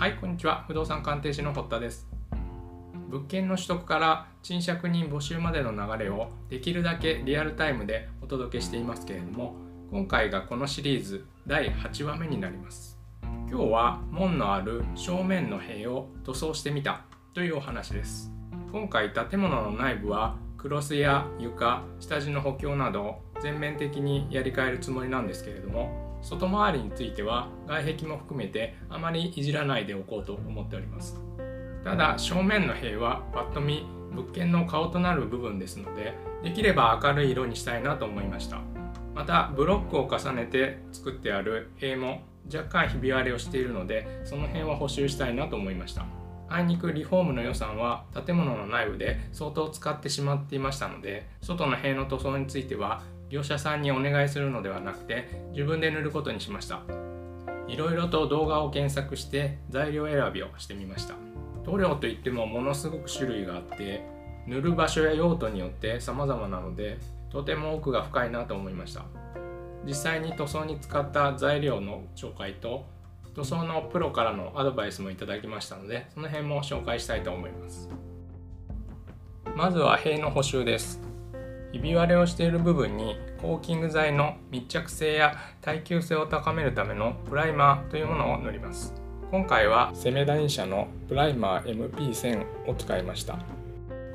はいこんにちは。不動産鑑定士の堀田です。物件の取得から賃借人募集までの流れをできるだけリアルタイムでお届けしていますけれども今回がこのシリーズ第8話目になります。今日は門のある正面の塀を塗装してみたというお話です。今回建物の内部はクロスや床下地の補強など全面的にやり替えるつもりなんですけれども外回りについては外壁も含めてあまりいじらないでおこうと思っております。ただ正面の塀はパッと見物件の顔となる部分ですのでできれば明るい色にしたいなと思いました。またブロックを重ねて作ってある塀も若干ひび割れをしているのでその辺は補修したいなと思いました。あいにくリフォームの予算は建物の内部で相当使ってしまっていましたので外の塀の塗装については業者さんにお願いするのではなくて自分で塗ることにしました。いろいろと動画を検索して材料選びをしてみました。塗料といってもものすごく種類があって塗る場所や用途によって様々なのでとても奥が深いなと思いました。実際に塗装に使った材料の紹介と塗装のプロからのアドバイスもいただきましたのでその辺も紹介したいと思います。まずは塀の補修です。ひび割れをしている部分にコーキング剤の密着性や耐久性を高めるためのプライマーというものを塗ります。今回はセメダイン社のプライマー MP1000 を使いました。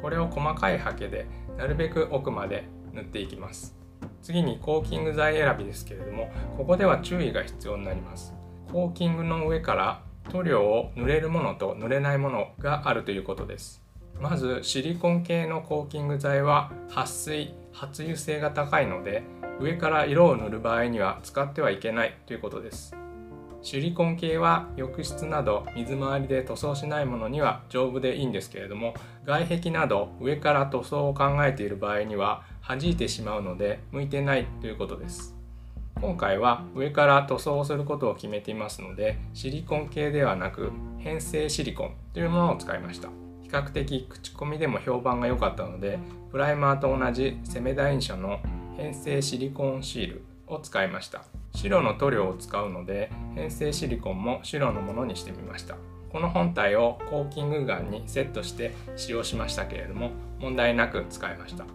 これを細かいハケでなるべく奥まで塗っていきます。次にコーキング剤選びですけれどもここでは注意が必要になります。コーキングの上から塗料を塗れるものと塗れないものがあるということです。まずシリコン系のコーキング剤は撥水発油性が高いので上から色を塗る場合には使ってはいけないということです。シリコン系は浴室など水回りで塗装しないものには丈夫でいいんですけれども外壁など上から塗装を考えている場合には弾いてしまうので向いてないということです。今回は上から塗装をすることを決めていますのでシリコン系ではなく変性シリコンというものを使いました。比較的口コミでも評判が良かったのでプライマーと同じセメダイン社の変性シリコンシールを使いました。白の塗料を使うので変性シリコンも白のものにしてみました。この本体をコーキングガンにセットして使用しましたけれども問題なく使いました。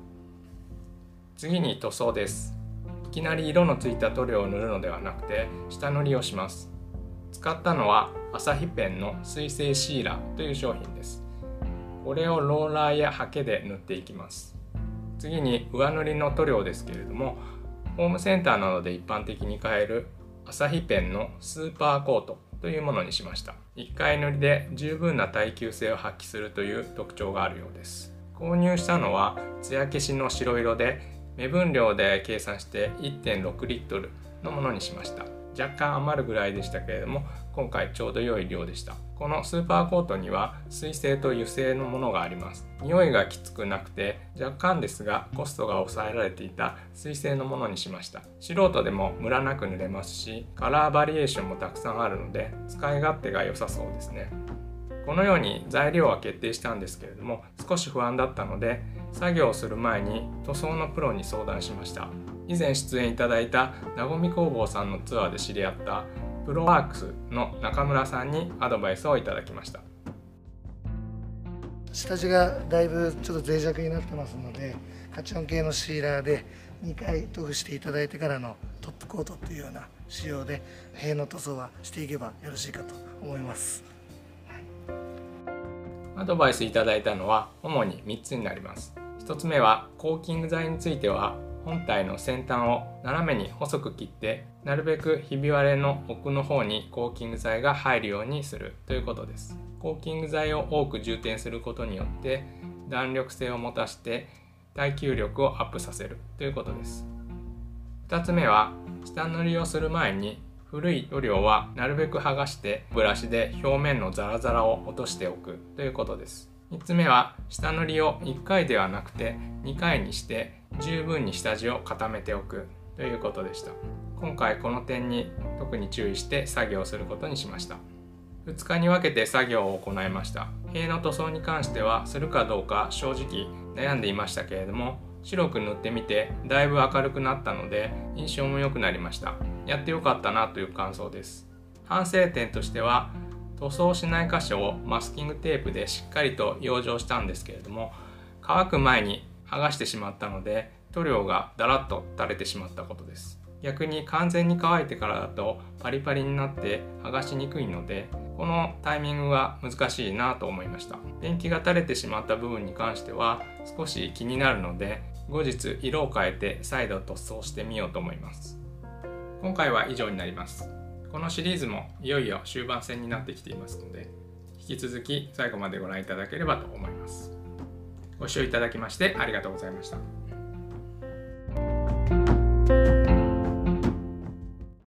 次に塗装です。いきなり色のついた塗料を塗るのではなくて下塗りをします。使ったのはアサヒペンの水性シーラーという商品ですこれをローラーやハケで塗っていきます。次に上塗りの塗料ですけれどもホームセンターなどで一般的に買えるアサヒペンのスーパーコートというものにしました。1回塗りで十分な耐久性を発揮するという特徴があるようです。購入したのは艶消しの白色で目分量で計算して1.6リットルのものにしました。若干余るぐらいでしたけれども今回ちょうど良い量でした。このスーパーコートには水性と油性のものがあります。匂いがきつくなくて若干ですがコストが抑えられていた水性のものにしました。素人でもムラなく塗れますしカラーバリエーションもたくさんあるので使い勝手が良さそうですね。このように材料は決定したんですけれども少し不安だったので作業をする前に塗装のプロに相談しました。以前出演いただいたなごみ工房さんのツアーで知り合ったプロワークスの中村さんにアドバイスをいただきました。下地がだいぶちょっと脆弱になってますのでカチョン系のシーラーで2回塗布していただいてからのトップコートっていうような仕様で塀の塗装はしていけばよろしいかと思います、アドバイスいただいたのは主に3つになります。1つ目はコーキング剤については本体の先端を斜めに細く切ってなるべくひび割れの奥の方にコーキング剤が入るようにするということです。コーキング剤を多く充填することによって弾力性を持たして耐久力をアップさせるということです。2つ目は下塗りをする前に古い塗料はなるべく剥がしてブラシで表面のザラザラを落としておくということです。3つ目は下塗りを1回ではなくて2回にして十分に下地を固めておく。ということでした。今回この点に特に注意して作業することにしました。2日に分けて作業を行いました。塀の塗装に関してはするかどうか正直悩んでいましたけれども白く塗ってみてだいぶ明るくなったので印象も良くなりました。やってよかったなという感想です。反省点としては塗装しない箇所をマスキングテープでしっかりと養生したんですけれども乾く前に剥がしてしまったので塗料がだらっと垂れてしまったことです。逆に完全に乾いてからだとパリパリになって剥がしにくいのでこのタイミングは難しいなと思いました。ペンキが垂れてしまった部分に関しては少し気になるので後日色を変えて再度塗装してみようと思います。今回は以上になります。このシリーズもいよいよ終盤戦になってきていますので引き続き最後までご覧いただければと思います。ご視聴いただきましてありがとうございました。